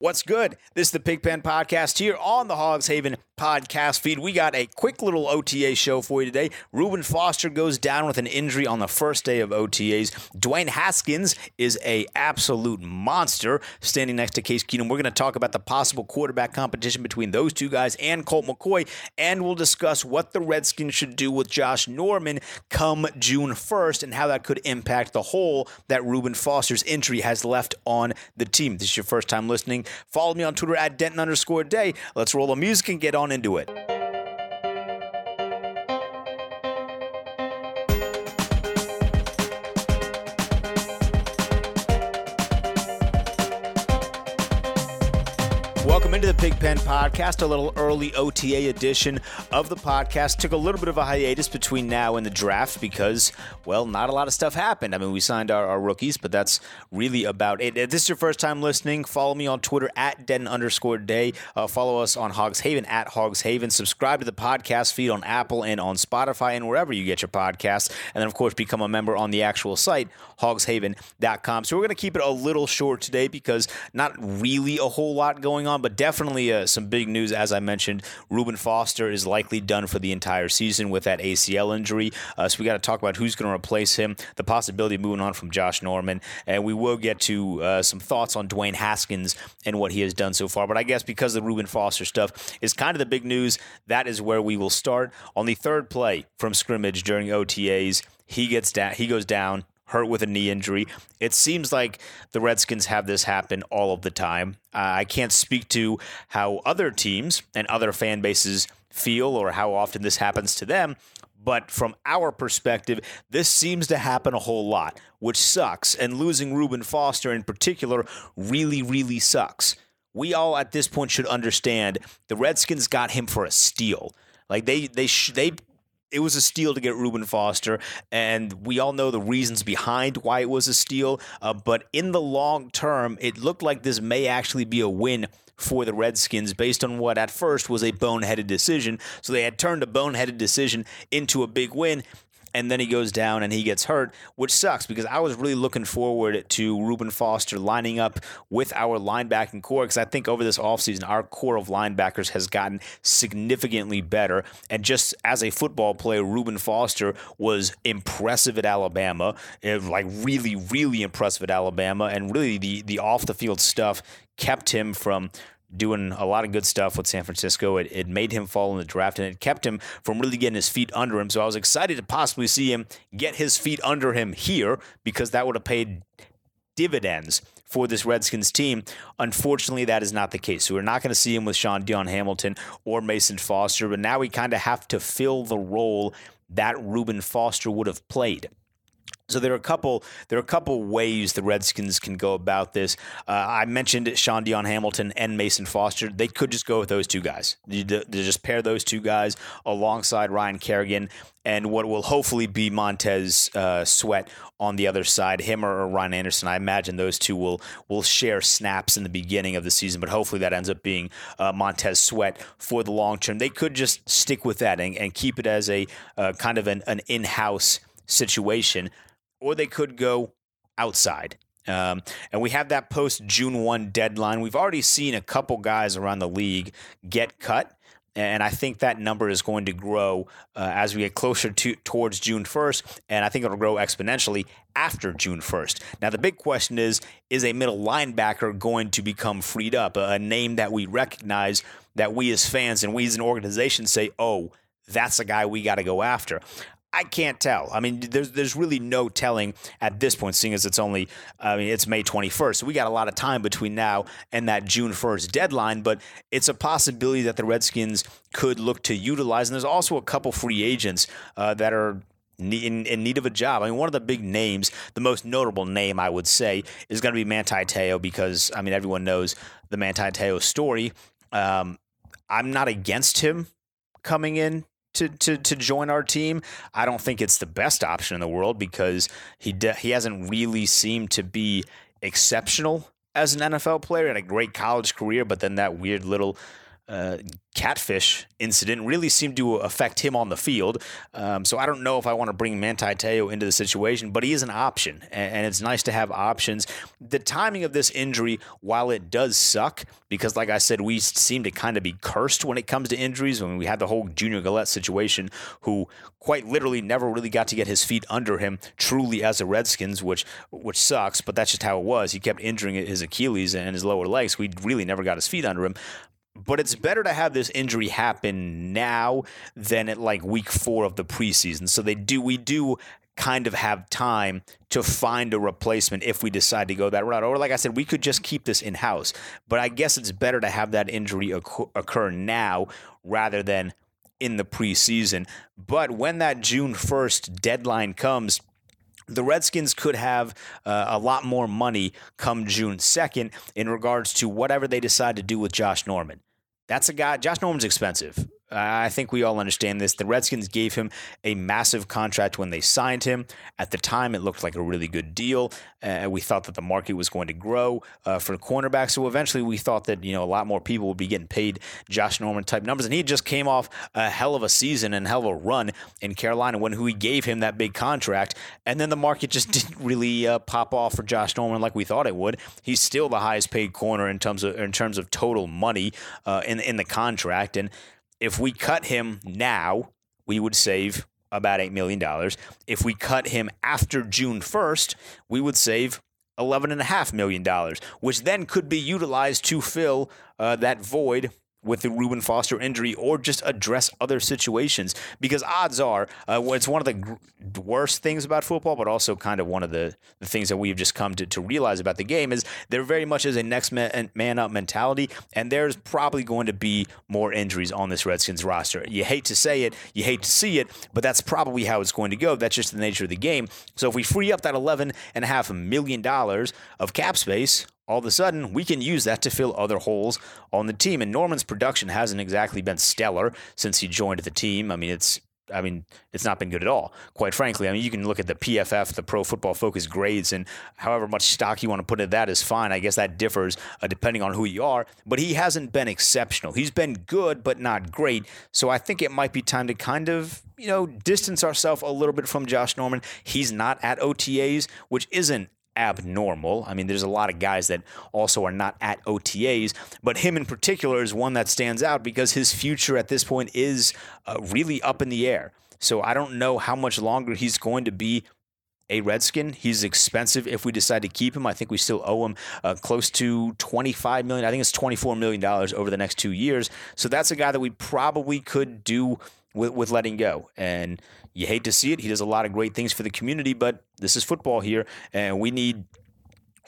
What's good? This is the Pigpen Podcast here on the Hogs Haven podcast feed. We got a quick little OTA show for you today. Reuben Foster goes down with an injury on the first day of OTAs. Dwayne Haskins is a absolute monster standing next to Case Keenum. We're going to talk about the possible quarterback competition between those two guys and Colt McCoy, and we'll discuss what the Redskins should do with Josh Norman come June 1st and how that could impact the hole that Reuben Foster's injury has left on the team. If This is your first time listening Follow me on Twitter at Denton underscore day. Let's roll the music and get on into it. Into the Pigpen Podcast, a little early OTA edition of the podcast. Took a little bit of a hiatus between now and the draft because, well, not a lot of stuff happened. I mean, we signed our, our rookies, but that's really about it. If this is your first time listening, follow me on Twitter at Den underscore day. Uh, follow us on Hogs Haven at Hogs Haven. Subscribe to the podcast feed on Apple and on Spotify and wherever you get your podcasts. And then, of course, become a member on the actual site, hogshaven.com. So we're going to keep it a little short today because not really a whole lot going on but definitely uh, some big news. As I mentioned, Reuben Foster is likely done for the entire season with that ACL injury. Uh, so we got to talk about who's going to replace him, the possibility of moving on from Josh Norman, and we will get to uh, some thoughts on Dwayne Haskins and what he has done so far. But I guess because the Reuben Foster stuff is kind of the big news, that is where we will start on the third play from scrimmage during OTAs. He gets down. He goes down hurt with a knee injury. It seems like the Redskins have this happen all of the time. Uh, I can't speak to how other teams and other fan bases feel or how often this happens to them. But from our perspective, this seems to happen a whole lot, which sucks. And losing Reuben Foster in particular really, really sucks. We all at this point should understand the Redskins got him for a steal. Like they they sh- they it was a steal to get Reuben Foster, and we all know the reasons behind why it was a steal. Uh, but in the long term, it looked like this may actually be a win for the Redskins based on what at first was a boneheaded decision. So they had turned a boneheaded decision into a big win and then he goes down and he gets hurt, which sucks because I was really looking forward to Reuben Foster lining up with our linebacking corps because I think over this offseason, our corps of linebackers has gotten significantly better. And just as a football player, Reuben Foster was impressive at Alabama, eh, like really, really impressive at Alabama. And really, the, the off the field stuff kept him from doing a lot of good stuff with San Francisco. It, it made him fall in the draft and it kept him from really getting his feet under him. So I was excited to possibly see him get his feet under him here because that would have paid dividends for this Redskins team. Unfortunately, that is not the case. So we're not going to see him with Shaun Dion Hamilton or Mason Foster, but now we kind of have to fill the role that Reuben Foster would have played. So there are a couple there are a couple ways the Redskins can go about this. Uh, I mentioned Shaun Dion Hamilton and Mason Foster. They could just go with those two guys. They, just pair those two guys alongside Ryan Kerrigan and what will hopefully be Montez uh, Sweat on the other side. Him or, or Ryan Anderson. I imagine those two will will share snaps in the beginning of the season, but hopefully that ends up being uh, Montez Sweat for the long term. They could just stick with that and, and keep it as a uh, kind of an, an in house situation or they could go outside. Um, and we have that post June 1 deadline. We've already seen a couple guys around the league get cut. And I think that number is going to grow uh, as we get closer to towards June 1st. And I think it'll grow exponentially after June 1st. Now, the big question is is a middle linebacker going to become freed up? A, name that we recognize that we as fans and we as an organization say, oh, that's a guy we got to go after. I can't tell. I mean, there's there's really no telling at this point, seeing as it's only, I mean, it's May 21st. So we got a lot of time between now and that June 1st deadline. But it's a possibility that the Redskins could look to utilize. And there's also a couple free agents uh, that are in, in, need of a job. I mean, one of the big names, the most notable name I would say, is going to be Manti Te'o because I mean everyone knows the Manti Te'o story. Um, I'm not against him coming in to, to, to join our team. I don't think it's the best option in the world because he de- he hasn't really seemed to be exceptional as an NFL player and a great college career, but then that weird little uh, catfish incident really seemed to affect him on the field. Um, so I don't know if I want to bring Manti Te'o into the situation, but he is an option, and, and, it's nice to have options. The timing of this injury, while it does suck, because like I said, we seem to kind of be cursed when it comes to injuries. When we had the whole Junior Galette situation, who quite literally never really got to get his feet under him truly as a Redskins, which which sucks, but that's just how it was. He kept injuring his Achilles and his lower legs. We really never got his feet under him but it's better to have this injury happen now than at like week four of the preseason. So they do we do kind of have time to find a replacement if we decide to go that route. Or like I said, we could just keep this in house. But I guess it's better to have that injury occur now rather than in the preseason. But when that June 1st deadline comes, the Redskins could have uh, a lot more money come June 2nd in regards to whatever they decide to do with Josh Norman. That's a guy, Josh Norman's expensive. I think we all understand this. The Redskins gave him a massive contract when they signed him. At the time, it looked like a really good deal. Uh, we thought that the market was going to grow uh, for cornerbacks. So eventually, we thought that you know a lot more people would be getting paid Josh Norman type numbers. And he just came off a hell of a season and hell of a run in Carolina when he gave him that big contract. And then the market just didn't really uh, pop off for Josh Norman like we thought it would. He's still the highest paid corner in terms of in terms of total money uh, in in the contract and if we cut him now, we would save about $8 million. If we cut him after June 1st, we would save $11.5 million, which then could be utilized to fill uh, that void with the Reuben Foster injury or just address other situations because odds are uh, it's one of the gr- worst things about football but also kind of one of the, the things that we've just come to, to realize about the game is there very much is a next man, man up mentality and there's probably going to be more injuries on this Redskins roster. You hate to say it, you hate to see it, but that's probably how it's going to go. That's just the nature of the game. So if we free up that $11.5 million of cap space all of a sudden we can use that to fill other holes on the team. And Norman's production hasn't exactly been stellar since he joined the team. I mean, it's I mean, it's not been good at all, quite frankly. I mean, you can look at the PFF, the Pro Football Focus grades, and however much stock you want to put in that is fine. I guess that differs uh, depending on who you are, but he hasn't been exceptional. He's been good, but not great. So I think it might be time to kind of, you know, distance ourselves a little bit from Josh Norman. He's not at OTAs, which isn't abnormal. I mean, there's a lot of guys that also are not at OTAs, but him in particular is one that stands out because his future at this point is uh, really up in the air. So I don't know how much longer he's going to be a Redskin. He's expensive if we decide to keep him. I think we still owe him uh, close to 25 million. I think it's 24 million dollars over the next 2 years. So that's a guy that we probably could do with, with letting go. And you hate to see it. He does a lot of great things for the community, but this is football here, and we need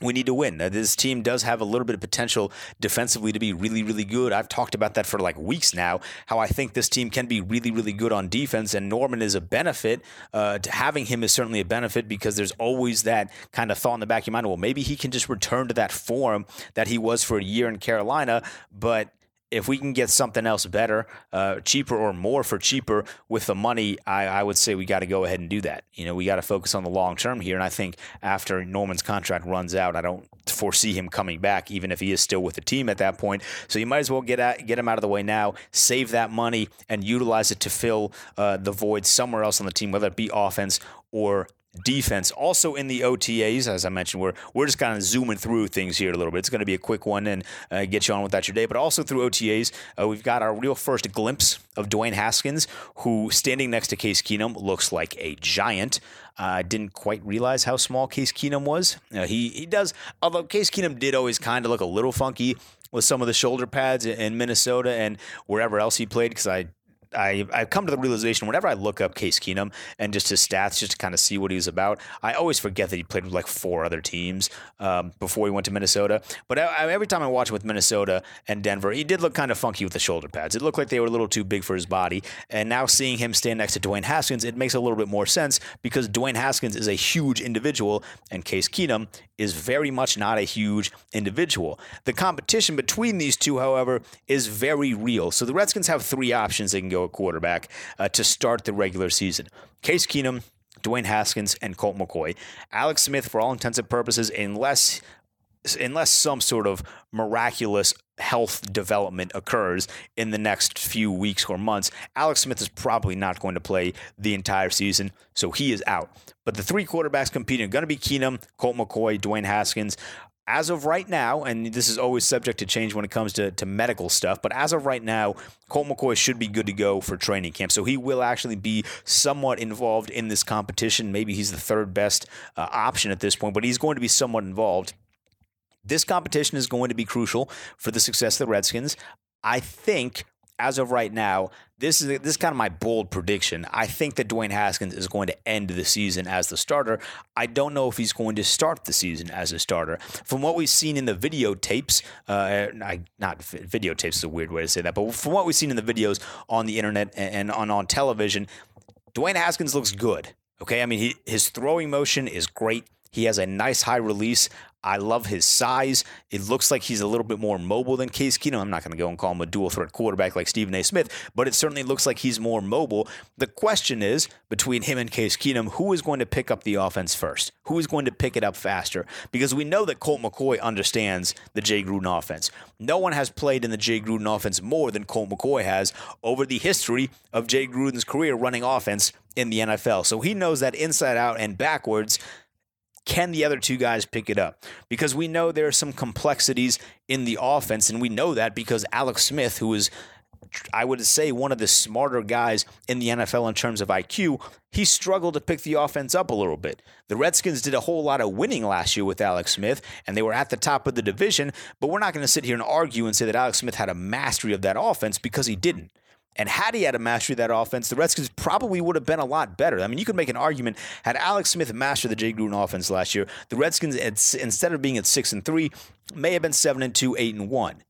we need to win. Now, this team does have a little bit of potential defensively to be really, really good. I've talked about that for like weeks now. How I think this team can be really, really good on defense, and Norman is a benefit. Uh, to having him is certainly a benefit because there's always that kind of thought in the back of your mind. Well, maybe he can just return to that form that he was for a year in Carolina, but if we can get something else better, uh, cheaper or more for cheaper with the money, I, I would say we got to go ahead and do that. You know, we got to focus on the long term here. And I think after Norman's contract runs out, I don't foresee him coming back, even if he is still with the team at that point. So you might as well get at, get him out of the way now, save that money, and utilize it to fill uh, the void somewhere else on the team, whether it be offense or defense. Also in the OTAs, as I mentioned, we're we're just kind of zooming through things here a little bit. It's going to be a quick one and uh, get you on with that your day. But also through OTAs, uh, we've got our real first glimpse of Dwayne Haskins, who standing next to Case Keenum looks like a giant. I uh, didn't quite realize how small Case Keenum was. Uh, he he does, although Case Keenum did always kind of look a little funky with some of the shoulder pads in Minnesota and wherever else he played because I I, I've come to the realization whenever I look up Case Keenum and just his stats, just to kind of see what he's about, I always forget that he played with like four other teams um, before he went to Minnesota. But I, I, every time I watch him with Minnesota and Denver, he did look kind of funky with the shoulder pads. It looked like they were a little too big for his body. And now seeing him stand next to Dwayne Haskins, it makes a little bit more sense because Dwayne Haskins is a huge individual and Case Keenum is very much not a huge individual. The competition between these two, however, is very real. So the Redskins have three options they can go at quarterback uh, to start the regular season. Case Keenum, Dwayne Haskins, and Colt McCoy. Alex Smith, for all intents and purposes, unless unless some sort of miraculous health development occurs in the next few weeks or months, Alex Smith is probably not going to play the entire season, so he is out. But the three quarterbacks competing are going to be Keenum, Colt McCoy, Dwayne Haskins. As of right now, and this is always subject to change when it comes to, to medical stuff, but as of right now, Colt McCoy should be good to go for training camp. So he will actually be somewhat involved in this competition. Maybe he's the third best uh, option at this point, but he's going to be somewhat involved. This competition is going to be crucial for the success of the Redskins. I think as of right now, this is this is kind of my bold prediction. I think that Dwayne Haskins is going to end the season as the starter. I don't know if he's going to start the season as a starter. From what we've seen in the videotapes, uh, not videotapes is a weird way to say that, but from what we've seen in the videos on the internet and on on television, Dwayne Haskins looks good. Okay, I mean he, his throwing motion is great. He has a nice high release. I love his size. It looks like he's a little bit more mobile than Case Keenum. I'm not going to go and call him a dual threat quarterback like Stephen A. Smith, but it certainly looks like he's more mobile. The question is between him and Case Keenum, who is going to pick up the offense first? Who is going to pick it up faster? Because we know that Colt McCoy understands the Jay Gruden offense. No one has played in the Jay Gruden offense more than Colt McCoy has over the history of Jay Gruden's career running offense in the NFL. So he knows that inside out and backwards can the other two guys pick it up? Because we know there are some complexities in the offense, and we know that because Alex Smith, who is I would say one of the smarter guys in the NFL in terms of IQ, he struggled to pick the offense up a little bit. The Redskins did a whole lot of winning last year with Alex Smith, and they were at the top of the division, but we're not going to sit here and argue and say that Alex Smith had a mastery of that offense because he didn't. And had he had a mastery of that offense, the Redskins probably would have been a lot better. I mean, you could make an argument had Alex Smith mastered the Jay Gruden offense last year, the Redskins, instead of being at six and three, may have been seven and two, eight and one.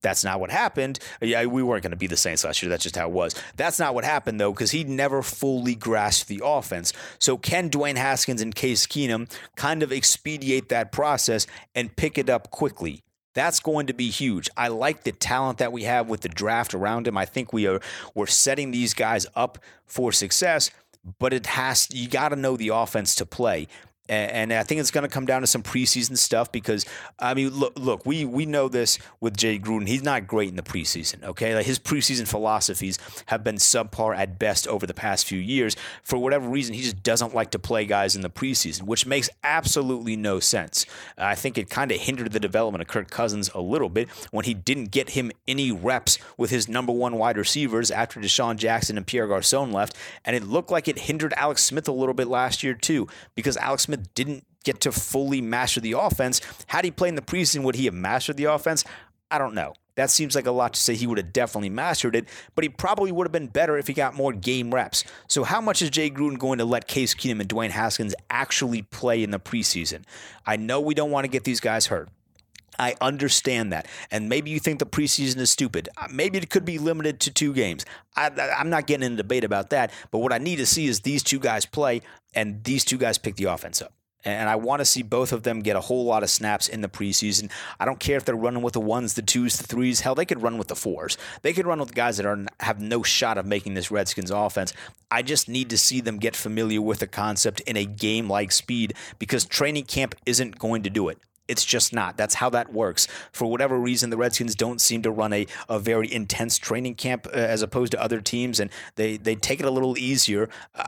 That's not what happened. Yeah, we weren't going to be the Saints last year. That's just how it was. That's not what happened though, because he never fully grasped the offense. So can Dwayne Haskins and Case Keenum kind of expedite that process and pick it up quickly? That's going to be huge. I like the talent that we have with the draft around him. I think we are we're setting these guys up for success, but it has you got to know the offense to play and I think it's going to come down to some preseason stuff because I mean, look, look, we we know this with Jay Gruden. He's not great in the preseason. Okay, like his preseason philosophies have been subpar at best over the past few years. For whatever reason, he just doesn't like to play guys in the preseason, which makes absolutely no sense. I think it kind of hindered the development of Kirk Cousins a little bit when he didn't get him any reps with his number one wide receivers after DeSean Jackson and Pierre Garcon left, and it looked like it hindered Alex Smith a little bit last year too because Alex Smith Didn't get to fully master the offense. Had he played in the preseason, would he have mastered the offense? I don't know. That seems like a lot to say he would have definitely mastered it, but he probably would have been better if he got more game reps. So, how much is Jay Gruden going to let Case Keenum and Dwayne Haskins actually play in the preseason? I know we don't want to get these guys hurt. I understand that. And maybe you think the preseason is stupid. Uh, maybe it could be limited to two games. I, am not getting in a debate about that. But what I need to see is these two guys play and these two guys pick the offense up. And I want to see both of them get a whole lot of snaps in the preseason. I don't care if they're running with the ones, the twos, the threes. Hell, they could run with the fours. They could run with guys that are have no shot of making this Redskins offense. I just need to see them get familiar with the concept in a game like speed because training camp isn't going to do it. It's just not. That's how that works. For whatever reason, the Redskins don't seem to run a, a very intense training camp uh, as opposed to other teams, and they, they take it a little easier. Uh,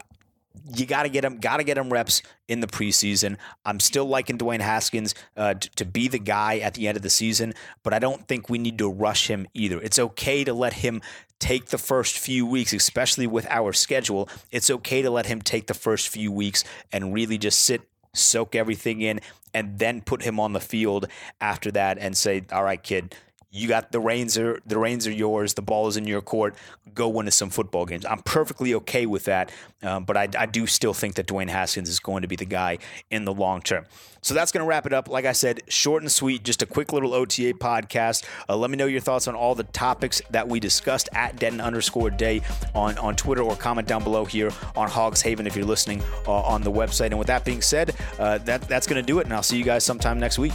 you got to get him, got to get him reps in the preseason. I'm still liking Dwayne Haskins uh, t- to be the guy at the end of the season, but I don't think we need to rush him either. It's okay to let him take the first few weeks, especially with our schedule. It's okay to let him take the first few weeks and really just sit soak everything in, and then put him on the field after that and say, "All right, kid, you got the reins are the reins are yours. The ball is in your court. Go win us some football games. I'm perfectly okay with that, um, but I, I do still think that Dwayne Haskins is going to be the guy in the long term. So that's going to wrap it up. Like I said, short and sweet, just a quick little OTA podcast. Uh, let me know your thoughts on all the topics that we discussed at Denton underscore day on, on Twitter or comment down below here on Hogs Haven if you're listening uh, on the website. And with that being said, uh, that, that's going to do it. And I'll see you guys sometime next week.